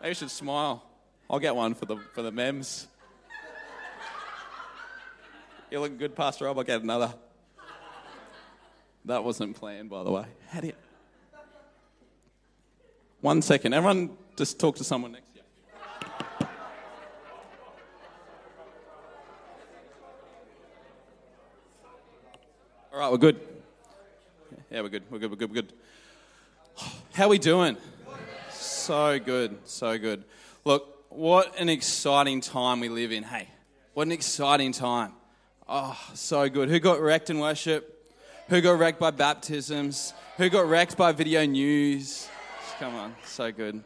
Maybe you should smile. I'll get one for the for the mems. You're looking good, Pastor Rob. I'll get another. That wasn't planned, by the way. How do you? One second. Everyone, just talk to someone next to you. All right, we're good. Yeah, we're good. We're good. We're good. We're good. How we doing? So good. So good. Look, what an exciting time we live in. Hey, what an exciting time. Oh, so good. Who got wrecked in worship? Who got wrecked by baptisms? Who got wrecked by video news? Come on. So good.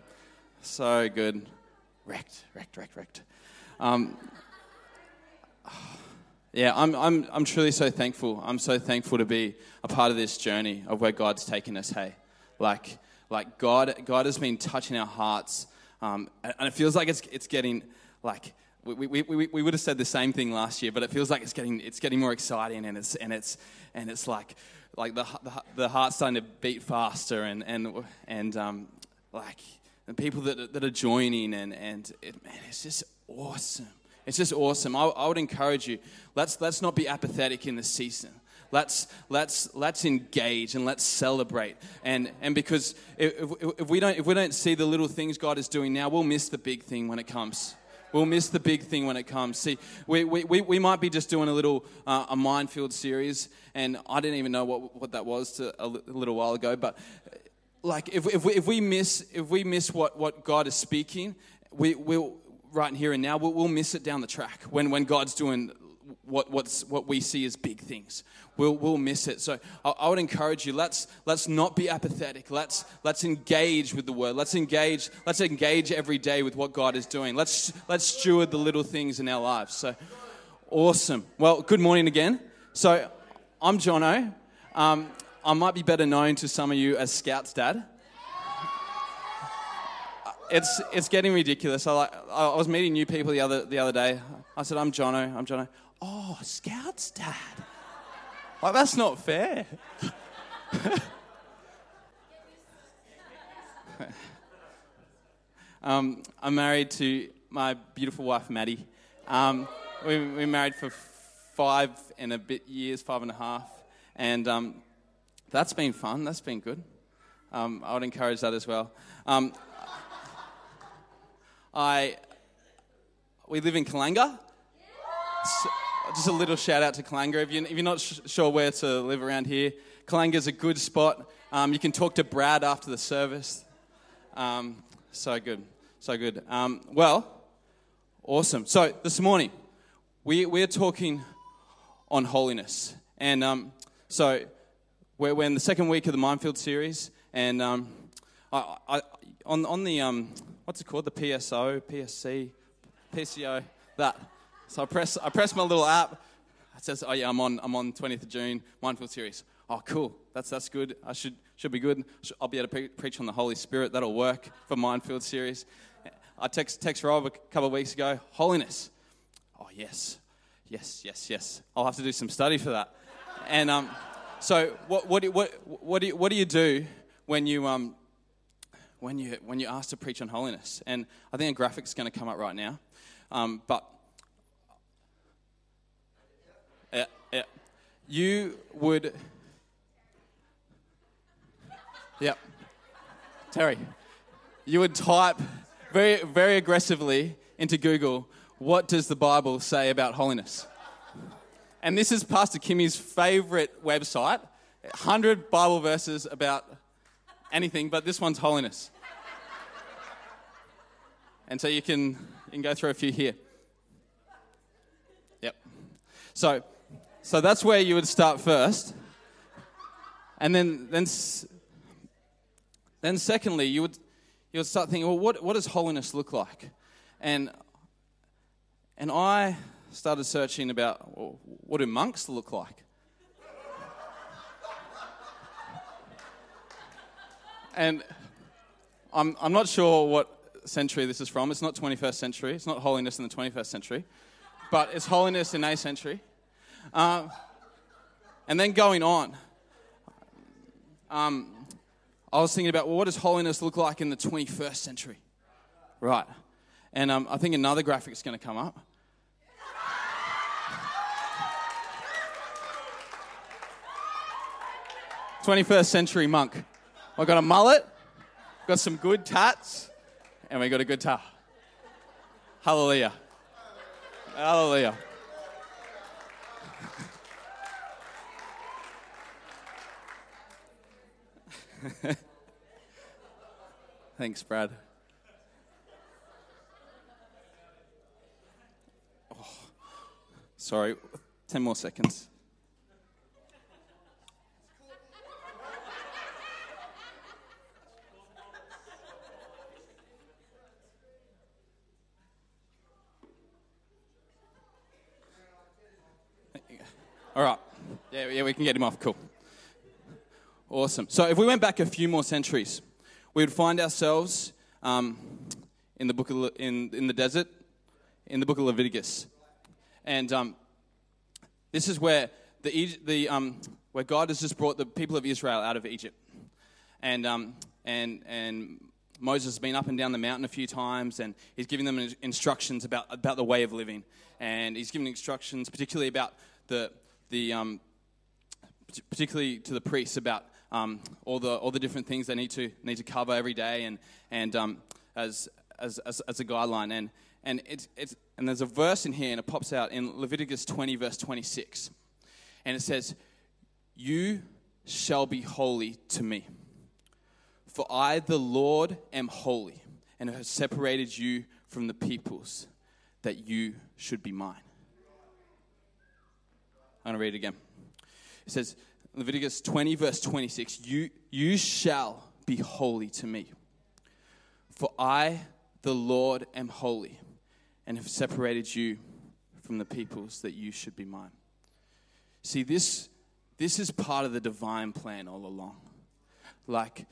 So good. Wrecked, wrecked, wrecked, wrecked. Um, yeah, I'm, I'm, I'm truly so thankful. I'm so thankful to be a part of this journey of where God's taken us, hey. Like, like God, God has been touching our hearts, um, and it feels like it's, it's getting, like, we, we, we, we would have said the same thing last year, but it feels like it's getting, it's getting more exciting, and it's, and it's, and it's like, like the, the, the heart's starting to beat faster, and, and, and um, like, the people that, that are joining, and, and it, man, it's just awesome. It's just awesome. I, I would encourage you, let's, let's not be apathetic in this season. Let's, let's, let's engage and let's celebrate. And, and because if, if, we don't, if we don't see the little things God is doing now, we'll miss the big thing when it comes. We'll miss the big thing when it comes. See, we, we, we, we might be just doing a little uh, a minefield series, and I didn't even know what, what that was to a, a little while ago. But like, if, if, we, if we miss if we miss what, what God is speaking, we will right here and now we'll, we'll miss it down the track when, when God's doing what, what's, what we see as big things. We'll, we'll miss it. So I, I, would encourage you, let's, let's not be apathetic. Let's, let's engage with the word. Let's engage, let's engage every day with what God is doing. Let's, let's steward the little things in our lives. So awesome. Well, good morning again. So I'm Jono. Um, I might be better known to some of you as Scout's dad it's it's getting ridiculous. I like I was meeting new people the other the other day. I said, "I'm Jono. I'm Jono." Oh, Scout's dad. Like that's not fair. um, I'm married to my beautiful wife Maddie. Um, we we married for five and a bit years, five and a half, and um, that's been fun. That's been good. Um, I would encourage that as well. Um, I we live in Kalanga. So, just a little shout out to Kalanga. If, you, if you're not sh- sure where to live around here, Kalanga is a good spot. Um, you can talk to Brad after the service. Um, so good, so good. Um, well, awesome. So this morning, we we're talking on holiness, and um, so we're, we're in the second week of the Minefield series, and um, I, I, on on the um, what's it called? The PSO, PSC, PCO, that. So I press, I press my little app. It says, oh yeah, I'm on, I'm on 20th of June, Minefield Series. Oh, cool. That's, that's good. I should, should be good. I'll be able to pre- preach on the Holy Spirit. That'll work for Minefield Series. I text, text Rob a couple of weeks ago, holiness. Oh, yes. Yes, yes, yes. I'll have to do some study for that. And um, so what, what, what, what, do you, what do you do when you, um, when you when you ask to preach on holiness. And I think a graphic's going to come up right now. Um, but yeah, yeah, you would. Yep, Terry, you would type very very aggressively into Google. What does the Bible say about holiness? And this is Pastor Kimmy's favorite website. 100 Bible verses about anything, but this one's holiness. And so you can, you can go through a few here. Yep. So, so that's where you would start first. And then, then, then secondly, you would, you'll start thinking, well, what, what does holiness look like? And, and I started searching about well, what do monks look like? and I'm, I'm not sure what century this is from. It's not 21st century. It's not holiness in the 21st century, but it's holiness in a century. Uh, and then going on, um, I was thinking about well, what does holiness look like in the 21st century? Right. And um, I think another graphic is going to come up. Twenty-first century monk. I got a mullet, got some good tats, and we got a good tar. Hallelujah. Hallelujah. Thanks, Brad. Oh, sorry, 10 more seconds. All right. Yeah, yeah, we can get him off. Cool. Awesome. So if we went back a few more centuries, we would find ourselves um, in the book of, in, in the desert, in the book of Leviticus, and um, this is where the, the um, where God has just brought the people of Israel out of Egypt, and um, and and Moses has been up and down the mountain a few times, and he's giving them instructions about about the way of living, and he's giving instructions particularly about the the um, particularly to the priests about um, all the all the different things they need to need to cover every day, and and um, as, as, as as a guideline, and and it's it's and there's a verse in here, and it pops out in Leviticus 20 verse 26, and it says, "You shall be holy to me, for I the Lord am holy, and have separated you from the peoples, that you should be mine." I'm going to read it again. It says, Leviticus 20, verse 26 you, you shall be holy to me. For I, the Lord, am holy and have separated you from the peoples that you should be mine. See, this, this is part of the divine plan all along. Like,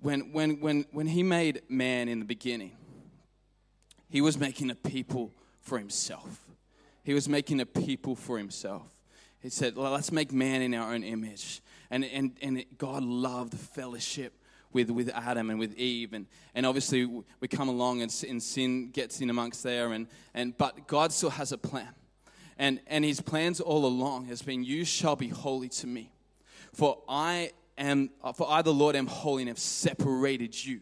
when, when, when, when he made man in the beginning, he was making a people for himself. He was making a people for himself. He said, well, let's make man in our own image. And, and, and God loved fellowship with, with Adam and with Eve. And, and obviously, we come along and, and sin gets in amongst there. And, and, but God still has a plan. And, and his plans all along has been, You shall be holy to me. For I am, for I, the Lord, am holy and have separated you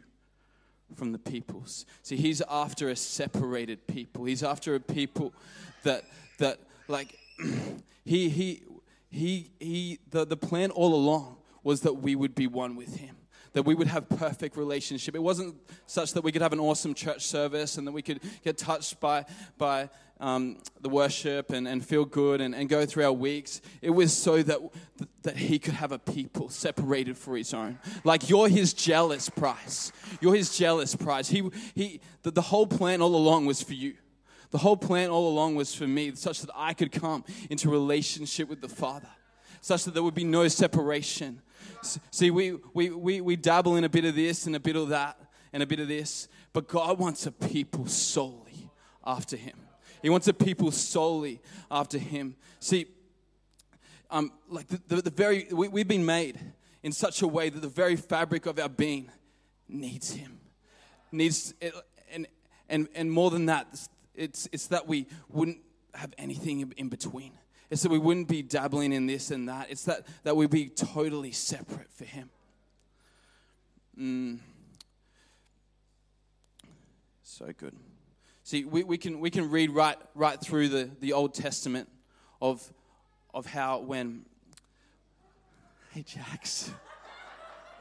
from the peoples. See, he's after a separated people. He's after a people that, that like, he, he, he, he, the, the plan all along was that we would be one with him that we would have perfect relationship. It wasn't such that we could have an awesome church service and that we could get touched by, by um, the worship and, and feel good and, and go through our weeks. It was so that, that he could have a people separated for his own. Like you're his jealous prize you're his jealous prize he, he, the, the whole plan all along was for you the whole plan all along was for me, such that I could come into relationship with the Father, such that there would be no separation. See, we, we, we, we dabble in a bit of this and a bit of that and a bit of this, but God wants a people solely after Him. He wants a people solely after Him. See, um, like the, the, the very, we, we've been made in such a way that the very fabric of our being needs Him. Needs, and, and, and more than that, it's, it's that we wouldn't have anything in between. It's that we wouldn't be dabbling in this and that. It's that, that we'd be totally separate for Him. Mm. So good. See, we, we, can, we can read right, right through the, the Old Testament of, of how when. Hey, Jax.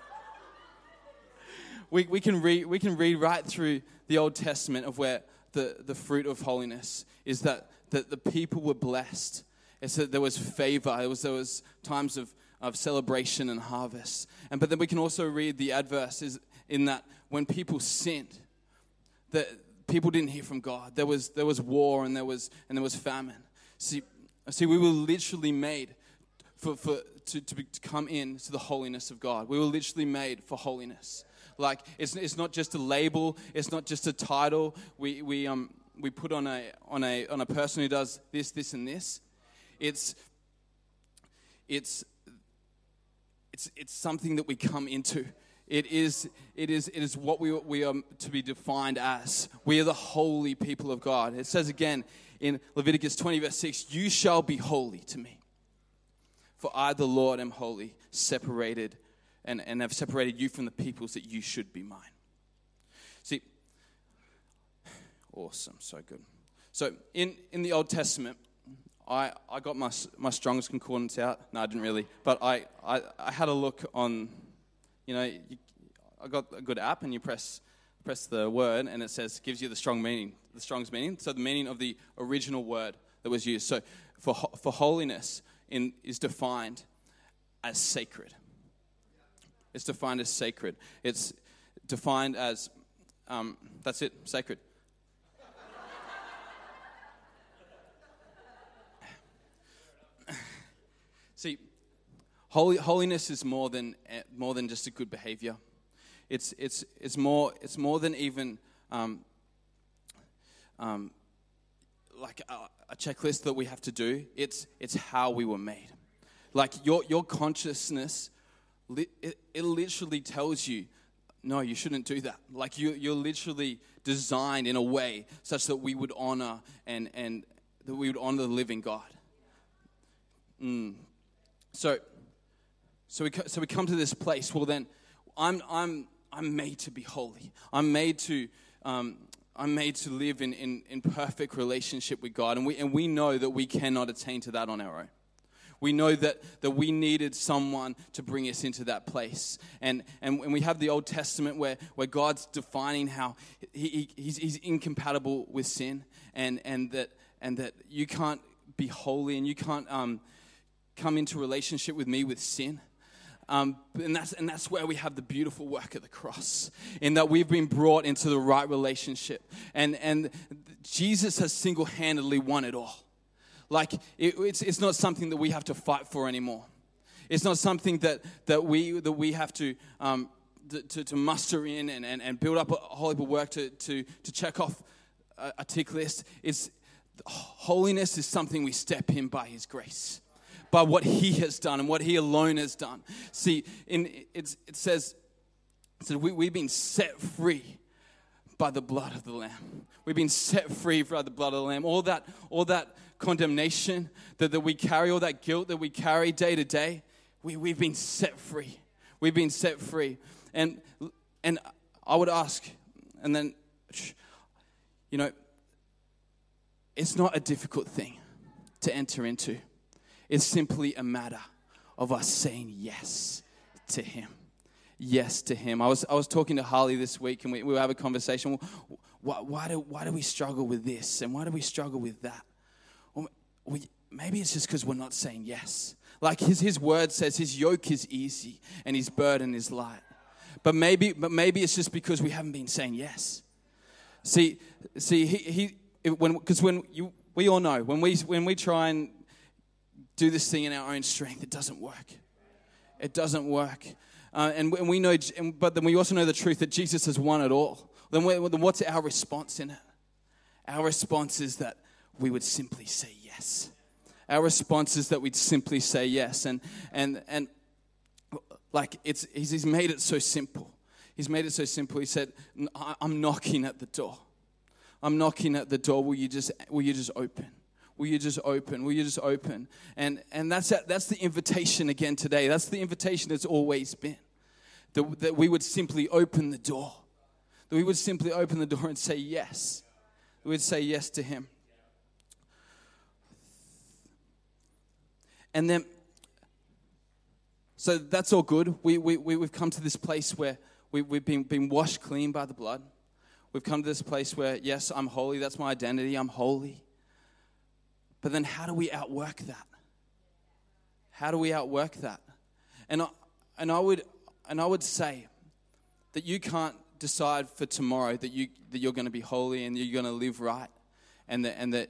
we, we, can read, we can read right through the Old Testament of where the, the fruit of holiness is that, that the people were blessed. It's that there was favor. There was, there was times of, of celebration and harvest. And, but then we can also read the adverse is, in that when people sinned, that people didn't hear from God. There was, there was war and there was, and there was famine. See, see, we were literally made for, for, to, to, be, to come in to the holiness of God. We were literally made for holiness. Like, it's, it's not just a label, it's not just a title we, we, um, we put on a, on, a, on a person who does this, this, and this. It's, it's, it's, it's something that we come into. It is, it is, it is what we, we are to be defined as. We are the holy people of God. It says again in Leviticus 20, verse 6 You shall be holy to me. For I, the Lord, am holy, separated, and, and have separated you from the peoples that you should be mine. See, awesome, so good. So, in, in the Old Testament, I, I got my, my Strong's Concordance out. No, I didn't really. But I, I, I had a look on, you know, you, I got a good app and you press, press the word and it says, gives you the strong meaning, the Strong's meaning. So the meaning of the original word that was used. So for, for holiness, in, is defined as sacred. It's defined as sacred. It's defined as, um, that's it, sacred. See, holy, holiness is more than, eh, more than just a good behavior. It's, it's, it's, more, it's more than even um, um, like a, a checklist that we have to do, it's, it's how we were made. Like your, your consciousness, it, it literally tells you, no, you shouldn't do that. Like you, you're literally designed in a way such that we would honor and, and that we would honor the living God. Mm. So, so we, so we come to this place. Well, then, I'm, I'm, I'm made to be holy. I'm made to, um, I'm made to live in, in, in perfect relationship with God. And we, and we know that we cannot attain to that on our own. We know that, that we needed someone to bring us into that place. And, and, and we have the Old Testament where, where God's defining how he, he, he's, he's incompatible with sin and, and, that, and that you can't be holy and you can't um, come into relationship with me with sin. Um, and, that's, and that's where we have the beautiful work of the cross, in that we've been brought into the right relationship. And, and Jesus has single handedly won it all. Like, it, it's, it's not something that we have to fight for anymore. It's not something that, that, we, that we have to, um, to, to, muster in and, and, and build up a whole heap of work to, to, to check off a, a tick list. It's, holiness is something we step in by His grace by what he has done and what he alone has done. See, in, it says, it says we, we've been set free by the blood of the Lamb. We've been set free by the blood of the Lamb. All that, all that condemnation that, that we carry, all that guilt that we carry day to day, we, we've been set free. We've been set free. And, and I would ask, and then, you know, it's not a difficult thing to enter into. It's simply a matter of us saying yes to Him. Yes to Him. I was, I was talking to Harley this week and we, we having a conversation. Why, why, do, why do we struggle with this and why do we struggle with that? We, maybe it's just because we're not saying yes. Like his, his word says, His yoke is easy and His burden is light. But maybe, but maybe it's just because we haven't been saying yes. See, see, he, he when because when you we all know when we when we try and do this thing in our own strength. It doesn't work. It doesn't work. Uh, and, and, we know, but then we also know the truth that Jesus has won it all. Then, then what's our response in it? Our response is that we would simply say yes. Our response is that we'd simply say yes. And, and, and like, it's, he's, made it so simple. He's made it so simple. He said, I'm knocking at the door. I'm knocking at the door. Will you just, will you just open? Will you just open? Will you just open? And, and that's, that's the invitation again today. That's the invitation that's always been. That, that we would simply open the door. That we would simply open the door and say yes. We would say yes to Him. And then, so that's all good. We, we, we've come to this place where we, we've been, been washed clean by the blood. We've come to this place where, yes, I'm holy. That's my identity. I'm holy. But then how do we outwork that? How do we outwork that? And I, and I would and I would say that you can't decide for tomorrow that you that you're going to be holy and you're going to live right, and that and that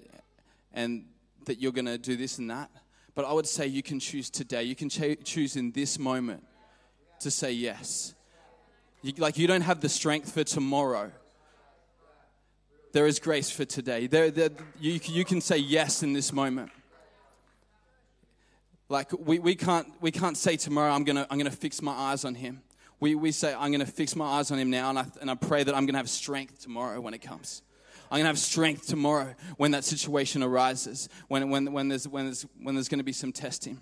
and that you're going to do this and that. But I would say you can choose today. You can ch- choose in this moment to say yes. You, like you don't have the strength for tomorrow. There is grace for today. There, there, you, you can say yes in this moment. Like we, we, can't, we can't say tomorrow, I'm going to I'm gonna fix my eyes on him. We, we say, I'm going to fix my eyes on him now, and I, and I pray that I'm going to have strength tomorrow when it comes. I'm going to have strength tomorrow when that situation arises, when, when, when, there's, when, there's, when there's going to be some testing.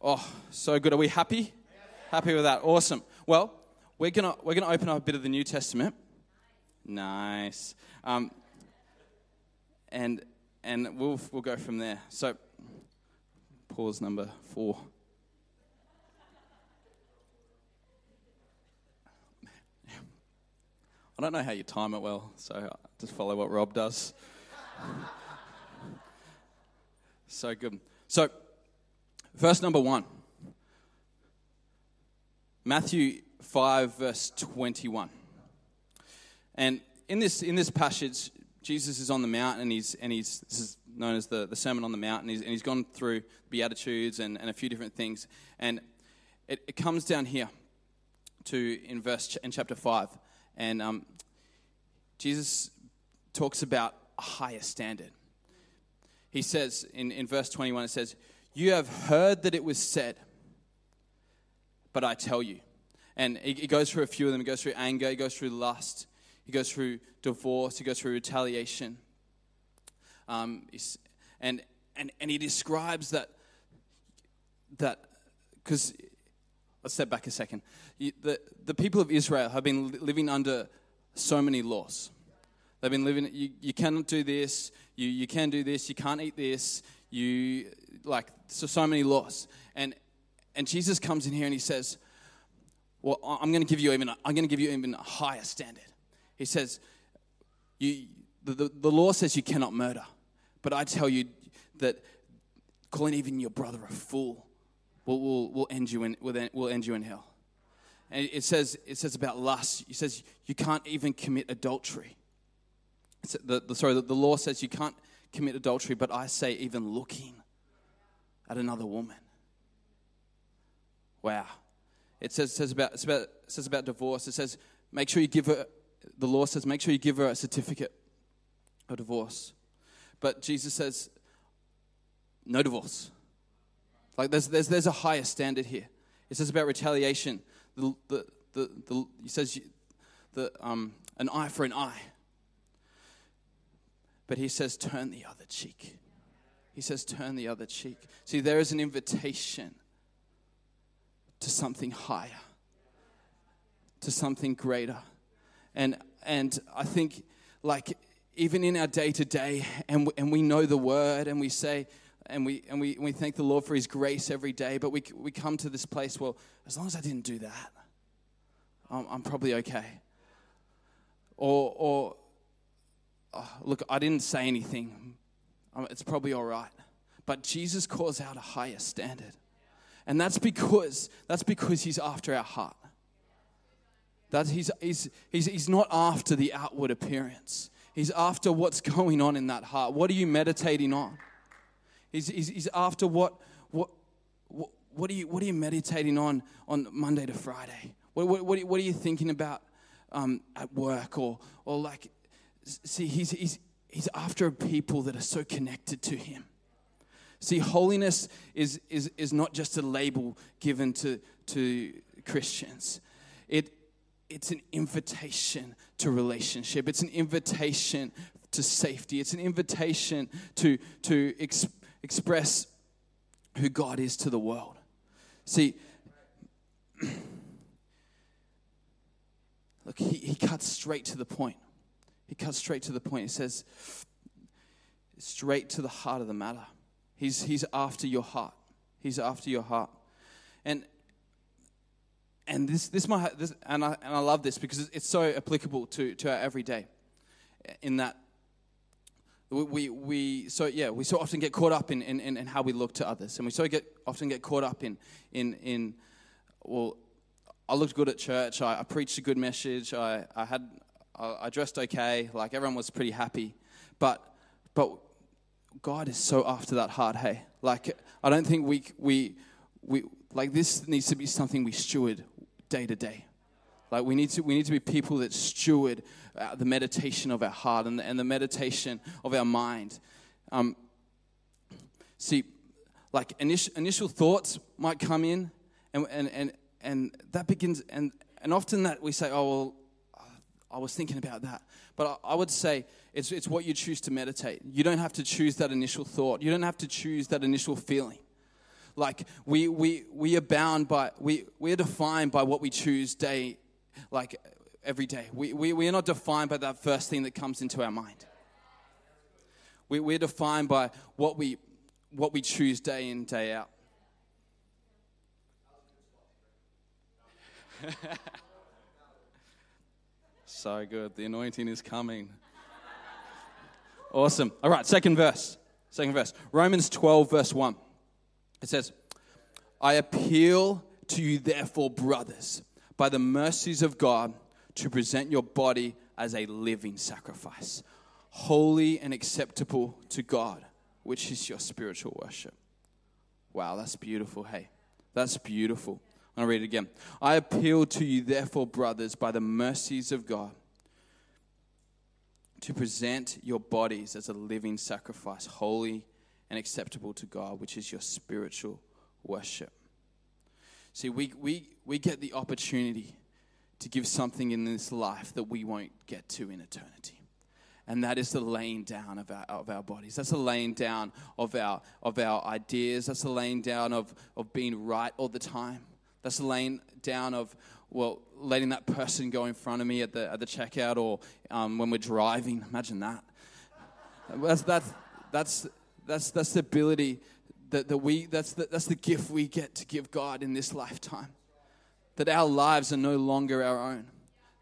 Oh, so good. Are we happy? Happy with that? Awesome. Well, we're going to we're gonna open up a bit of the New Testament. Nice. Um, and and we'll, we'll go from there. So, pause number four. I don't know how you time it well, so just follow what Rob does. so good. So, verse number one Matthew 5, verse 21. And in this, in this passage, Jesus is on the mount and he's, and he's this is known as the, the Sermon on the Mount, and he's, and he's gone through Beatitudes and, and a few different things. And it, it comes down here to in verse in chapter 5 and um, Jesus talks about a higher standard. He says in, in verse 21, it says, You have heard that it was said, but I tell you. And he, goes through a few of them. He goes through anger, he goes through lust, he goes through divorce, he goes through retaliation. Um, and, and, and he describes that, that because let's step back a second. The, the people of Israel have been living under so many laws. They've been living, you, you cannot do this, you, you can do this, you can't eat this, you, like, so, so many laws. And, and Jesus comes in here and he says, well, I'm going to give you even, I'm going to give you even a higher standard. He says, you, the, the, the law says you cannot murder, but I tell you that calling even your brother a fool will, will, will, end, you in, will, end, you in hell. And it says, it says about lust, it says you can't even commit adultery. The, the, sorry, the, the law says you can't commit adultery, but I say even looking at another woman. Wow. It says, says, about, it about, it says about divorce. It says, make sure you give her, the law says, make sure you give her a certificate of divorce. But Jesus says, no divorce. Like there's, there's, there's a higher standard here. It says about retaliation. The, the, the, the, he says the, um, an eye for an eye. But he says, turn the other cheek. He says, turn the other cheek. See, there is an invitation to something higher, to something greater. And, and I think, like, even in our day to day, and and we know the word, and we say, and we, and we, we thank the Lord for His grace every day, but we, we come to this place, well, as long as I didn't do that, I'm, I'm probably okay. Or, or oh, look, I didn't say anything, um, it's probably all right. But Jesus calls out a higher standard. And that's because, that's because He's after our heart. That he's, he's, he's, he's not after the outward appearance. He's after what's going on in that heart. What are you meditating on? He's, he's, he's after what, what, what, what, are you, what are you meditating on on Monday to Friday? What, what, what, are you thinking about um, at work? Or, or like, see, he's, he's, he's after people that are so connected to him. See, holiness is, is, is not just a label given to, to Christians. It, it's an invitation to relationship. It's an invitation to safety. It's an invitation to, to ex- express who God is to the world. See, look, he, he cuts straight to the point. He cuts straight to the point. He says, straight to the heart of the matter. He's, he's after your heart. He's after your heart. And and this, this, might, this and, I, and I love this because it's so applicable to, to our everyday in that we, we so yeah we so often get caught up in, in, in, how we look to others and we so get often get caught up in in in well I looked good at church. I, I preached a good message. I, I had I, I dressed okay. Like everyone was pretty happy. But but God is so after that heart. Hey, like I don't think we we we like this needs to be something we steward day to day. Like we need to we need to be people that steward uh, the meditation of our heart and the, and the meditation of our mind. Um, see, like initial, initial thoughts might come in, and and and and that begins and and often that we say, oh well, I was thinking about that. But I, I would say it's it's what you choose to meditate. You don't have to choose that initial thought. You don't have to choose that initial feeling. Like we we we are bound by we we are defined by what we choose day like every day. We, we, we are not defined by that first thing that comes into our mind. We, we're defined by what we, what we choose day in, day out. so good. The anointing is coming. Awesome. All right, second verse. Second verse. Romans 12, verse 1. It says, I appeal to you, therefore, brothers, by the mercies of God to present your body as a living sacrifice, holy and acceptable to God, which is your spiritual worship. Wow, that's beautiful. Hey, that's beautiful. I'll read it again. I appeal to you, therefore, brothers, by the mercies of God, to present your bodies as a living sacrifice, holy and acceptable to God, which is your spiritual worship. See, we, we, we get the opportunity to give something in this life that we won't get to in eternity. And that is the laying down of our, of our bodies. That's the laying down of our, of our ideas. That's the laying down of, of being right all the time. That's the laying down of, well, letting that person go in front of me at the, at the checkout or um, when we're driving. Imagine that. That's, that's, that's, that's, that's the ability that, that we, that's the, that's the gift we get to give God in this lifetime that our lives are no longer our own.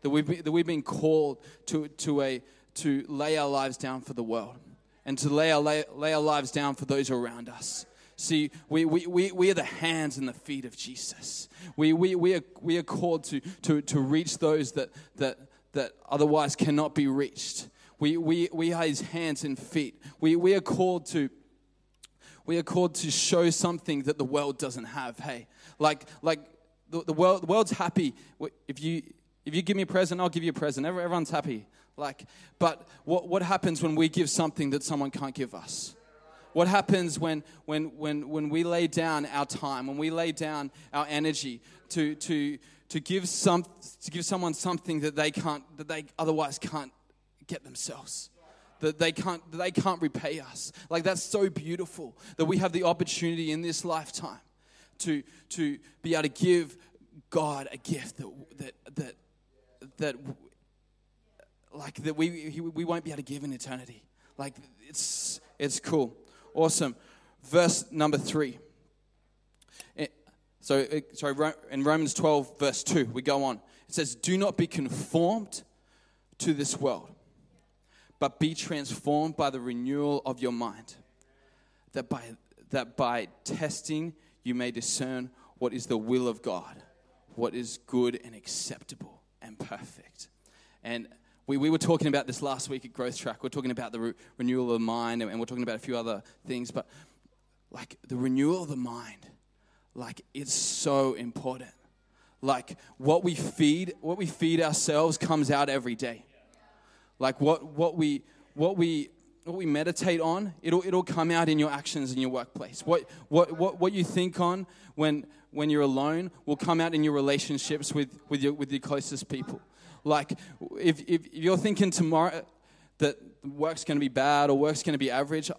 That we've been, that we've been called to, to, a, to lay our lives down for the world and to lay our, lay, lay our lives down for those around us. See, we, we, we, we are the hands and the feet of Jesus. We, we, we, are, we are called to, to, to reach those that, that, that otherwise cannot be reached. We, we, we are his hands and feet. We, we are called to we are called to show something that the world doesn't have. Hey, like like the, the, world, the world's happy. If you, if you give me a present, I'll give you a present. Everyone's happy. Like, but what, what happens when we give something that someone can't give us? What happens when, when, when, when we lay down our time, when we lay down our energy to, to, to, give some, to give someone something that they, can't, that they otherwise can't get themselves? That they can't, that they can't repay us. Like, that's so beautiful that we have the opportunity in this lifetime to, to be able to give God a gift that, that, that, that like that we, we won't be able to give in eternity. Like it's, it's cool. Awesome. Verse number three. Eh, so, eh, sorry, in Romans 12, verse 2, we go on. It says, Do not be conformed to this world, but be transformed by the renewal of your mind, that by, that by testing you may discern what is the will of God, what is good and acceptable and perfect. And we, we were talking about this last week at Growth Track. We're talking about the re- renewal of the mind, and, and we're talking about a few other things. But like the renewal of the mind, like it's so important. Like what we feed, what we feed ourselves comes out every day. Like what, what we what we what we meditate on, it'll, it'll come out in your actions in your workplace. What, what, what, what you think on when, when you're alone will come out in your relationships with, with, your, with your closest people. Like, if, if you're thinking tomorrow that work's going to be bad or work's going to be average,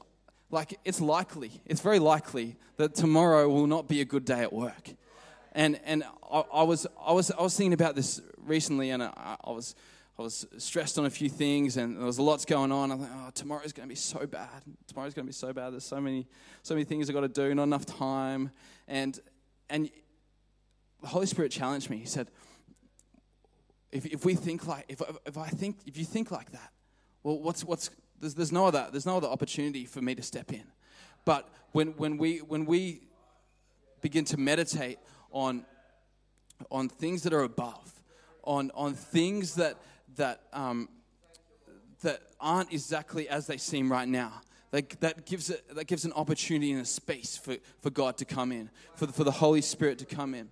like, it's likely, it's very likely that tomorrow will not be a good day at work. And, and I, I was, I, was, I was thinking about this recently, and I, I was I was stressed on a few things and there was lots going on. I thought, oh, tomorrow's going to be so bad. Tomorrow's going to be so bad. There's so many, so many things I've got to do, not enough time. And, and the Holy Spirit challenged me. He said, if, if we think like, if, if I think, if you think like that, well, what's, what's, there's, there's no other, there's no other opportunity for me to step in. But when, when we, when we begin to meditate on on things that are above, on, on things that, that, um, that aren't exactly as they seem right now. That, that, gives it, that gives an opportunity and a space for, for God to come in, for the, for the Holy Spirit to come in.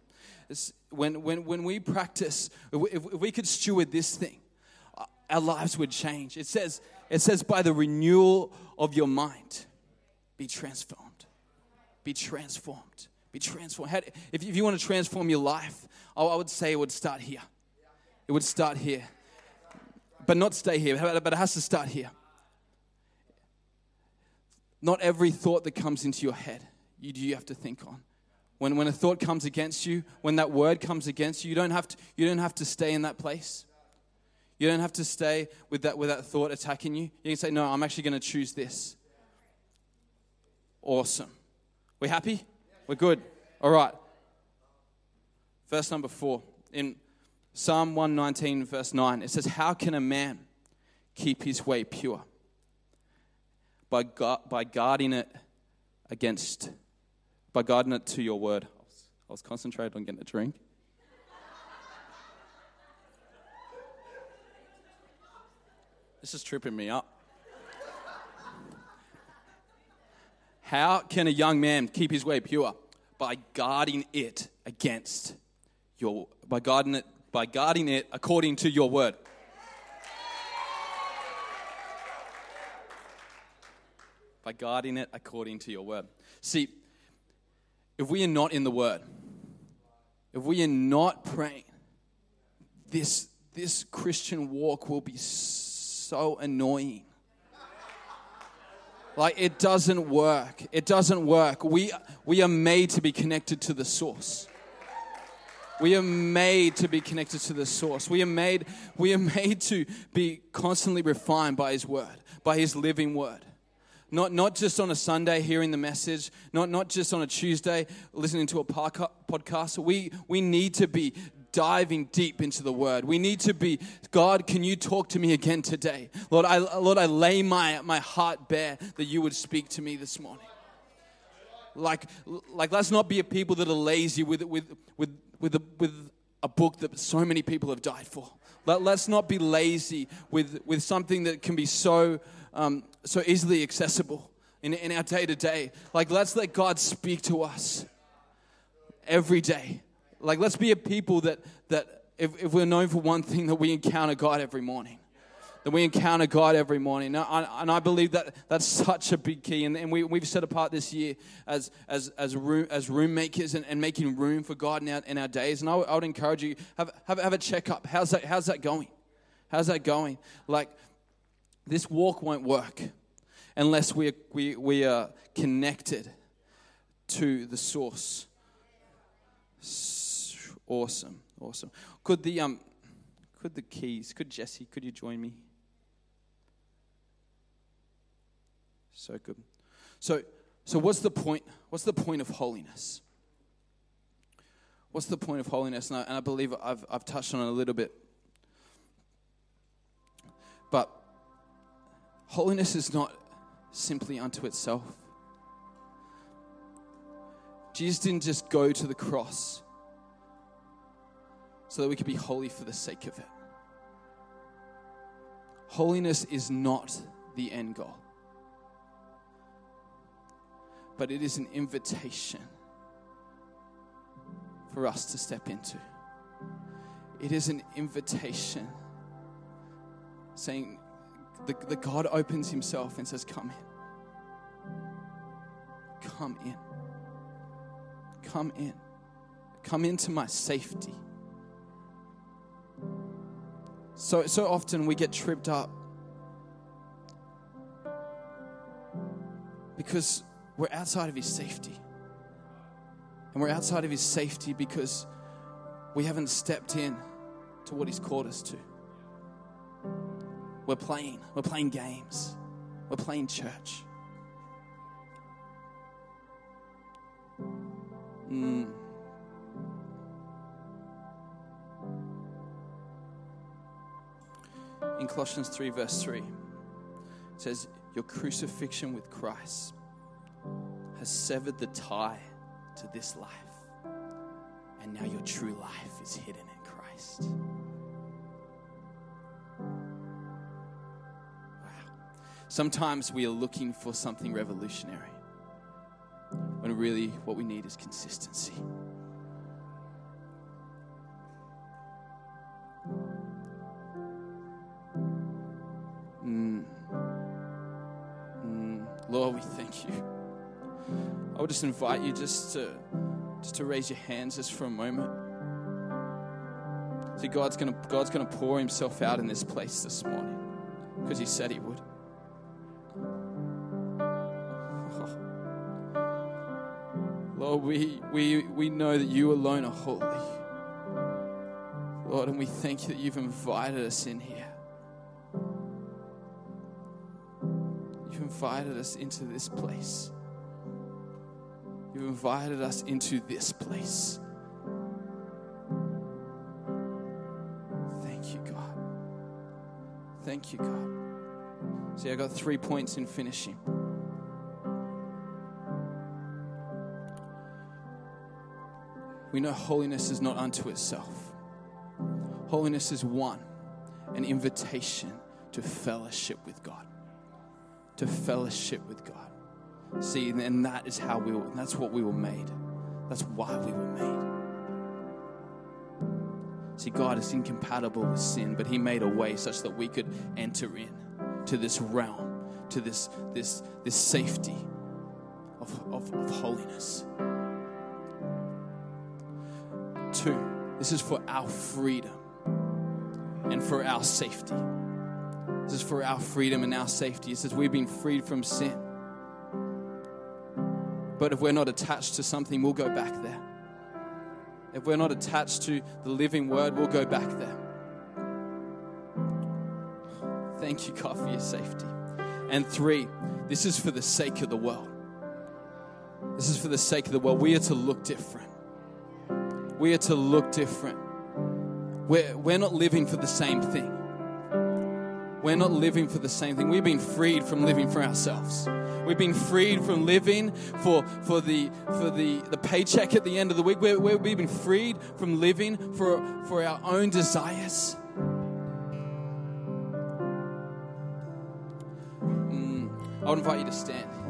When, when, when we practice, if we, if we could steward this thing, uh, our lives would change. It says, it says, by the renewal of your mind, be transformed. Be transformed. Be transformed. If you want to transform your life, I would say it would start here. It would start here. But not stay here, but it has to start here. Not every thought that comes into your head, you, do you have to think on. When, when a thought comes against you, when that word comes against you, you don't have to, you don't have to stay in that place. You don't have to stay with that, with that thought attacking you. You can say, No, I'm actually going to choose this. Awesome. We happy? We're good. All right. Verse number four. In Psalm 119, verse 9, it says, How can a man keep his way pure? By, by guarding it against by guarding it to your word. I was, I was concentrated on getting a drink. This is tripping me up. How can a young man keep his way pure? By guarding it against your by guarding it by guarding it according to your word. By guarding it according to your word. See, if we are not in the Word, if we are not praying, this, this Christian walk will be so annoying. Like it doesn't work. It doesn't work. We, we are made to be connected to the source. We are made to be connected to the source. We are made, we are made to be constantly refined by His word, by His living word. Not, not just on a Sunday hearing the message, not, not just on a Tuesday listening to a podcast. We, we need to be diving deep into the word. We need to be, God, can you talk to me again today? Lord, I, Lord, I lay my, my heart bare that you would speak to me this morning. Like, like let's not be a people that are lazy with, with, with, with, a, with a book that so many people have died for. Let, let's not be lazy with, with something that can be so um, so easily accessible in, in our day to day. Like, let's let God speak to us every day. Like, let's be a people that, that if, if we're known for one thing, that we encounter God every morning. That we encounter God every morning. And I, and I believe that that's such a big key. And, and we, we've set apart this year as, as, as, room, as room makers and, and making room for God in our, in our days. And I, I would encourage you, have, have, have a checkup. How's that, how's that going? How's that going? Like, this walk won't work unless we we, we are connected to the source. Awesome, awesome. Could the um, could the keys? Could Jesse? Could you join me? So good. So, so what's the point? What's the point of holiness? What's the point of holiness? And I, and I believe I've, I've touched on it a little bit. But Holiness is not simply unto itself. Jesus didn't just go to the cross so that we could be holy for the sake of it. Holiness is not the end goal, but it is an invitation for us to step into. It is an invitation saying, the, the God opens himself and says, Come in. Come in. Come in. Come into my safety. So, so often we get tripped up because we're outside of his safety. And we're outside of his safety because we haven't stepped in to what he's called us to. We're playing. We're playing games. We're playing church. Mm. In Colossians 3, verse 3, it says, Your crucifixion with Christ has severed the tie to this life and now your true life is hidden in Christ. Wow. Sometimes we are looking for something revolutionary when really what we need is consistency. Just invite you just to just to raise your hands just for a moment. See, God's gonna God's gonna pour Himself out in this place this morning because He said He would. Lord, we, we, we know that you alone are holy. Lord, and we thank you that you've invited us in here. You've invited us into this place. You've invited us into this place. Thank you, God. Thank you, God. See, I got three points in finishing. We know holiness is not unto itself. Holiness is one, an invitation to fellowship with God. To fellowship with God. See, and that is how we were, that's what we were made. That's why we were made. See, God is incompatible with sin, but He made a way such that we could enter in to this realm, to this, this, this safety of, of, of holiness. Two, this is for our freedom and for our safety. This is for our freedom and our safety. It says we've been freed from sin. But if we're not attached to something, we'll go back there. If we're not attached to the living word, we'll go back there. Thank you, God, for your safety. And three, this is for the sake of the world. This is for the sake of the world. We are to look different. We are to look different. We're, we're not living for the same thing. We're not living for the same thing. We've been freed from living for ourselves. We've been freed from living for, for, the, for the, the paycheck at the end of the week. we we've been freed from living for, for our own desires. Mm, I would invite you to stand.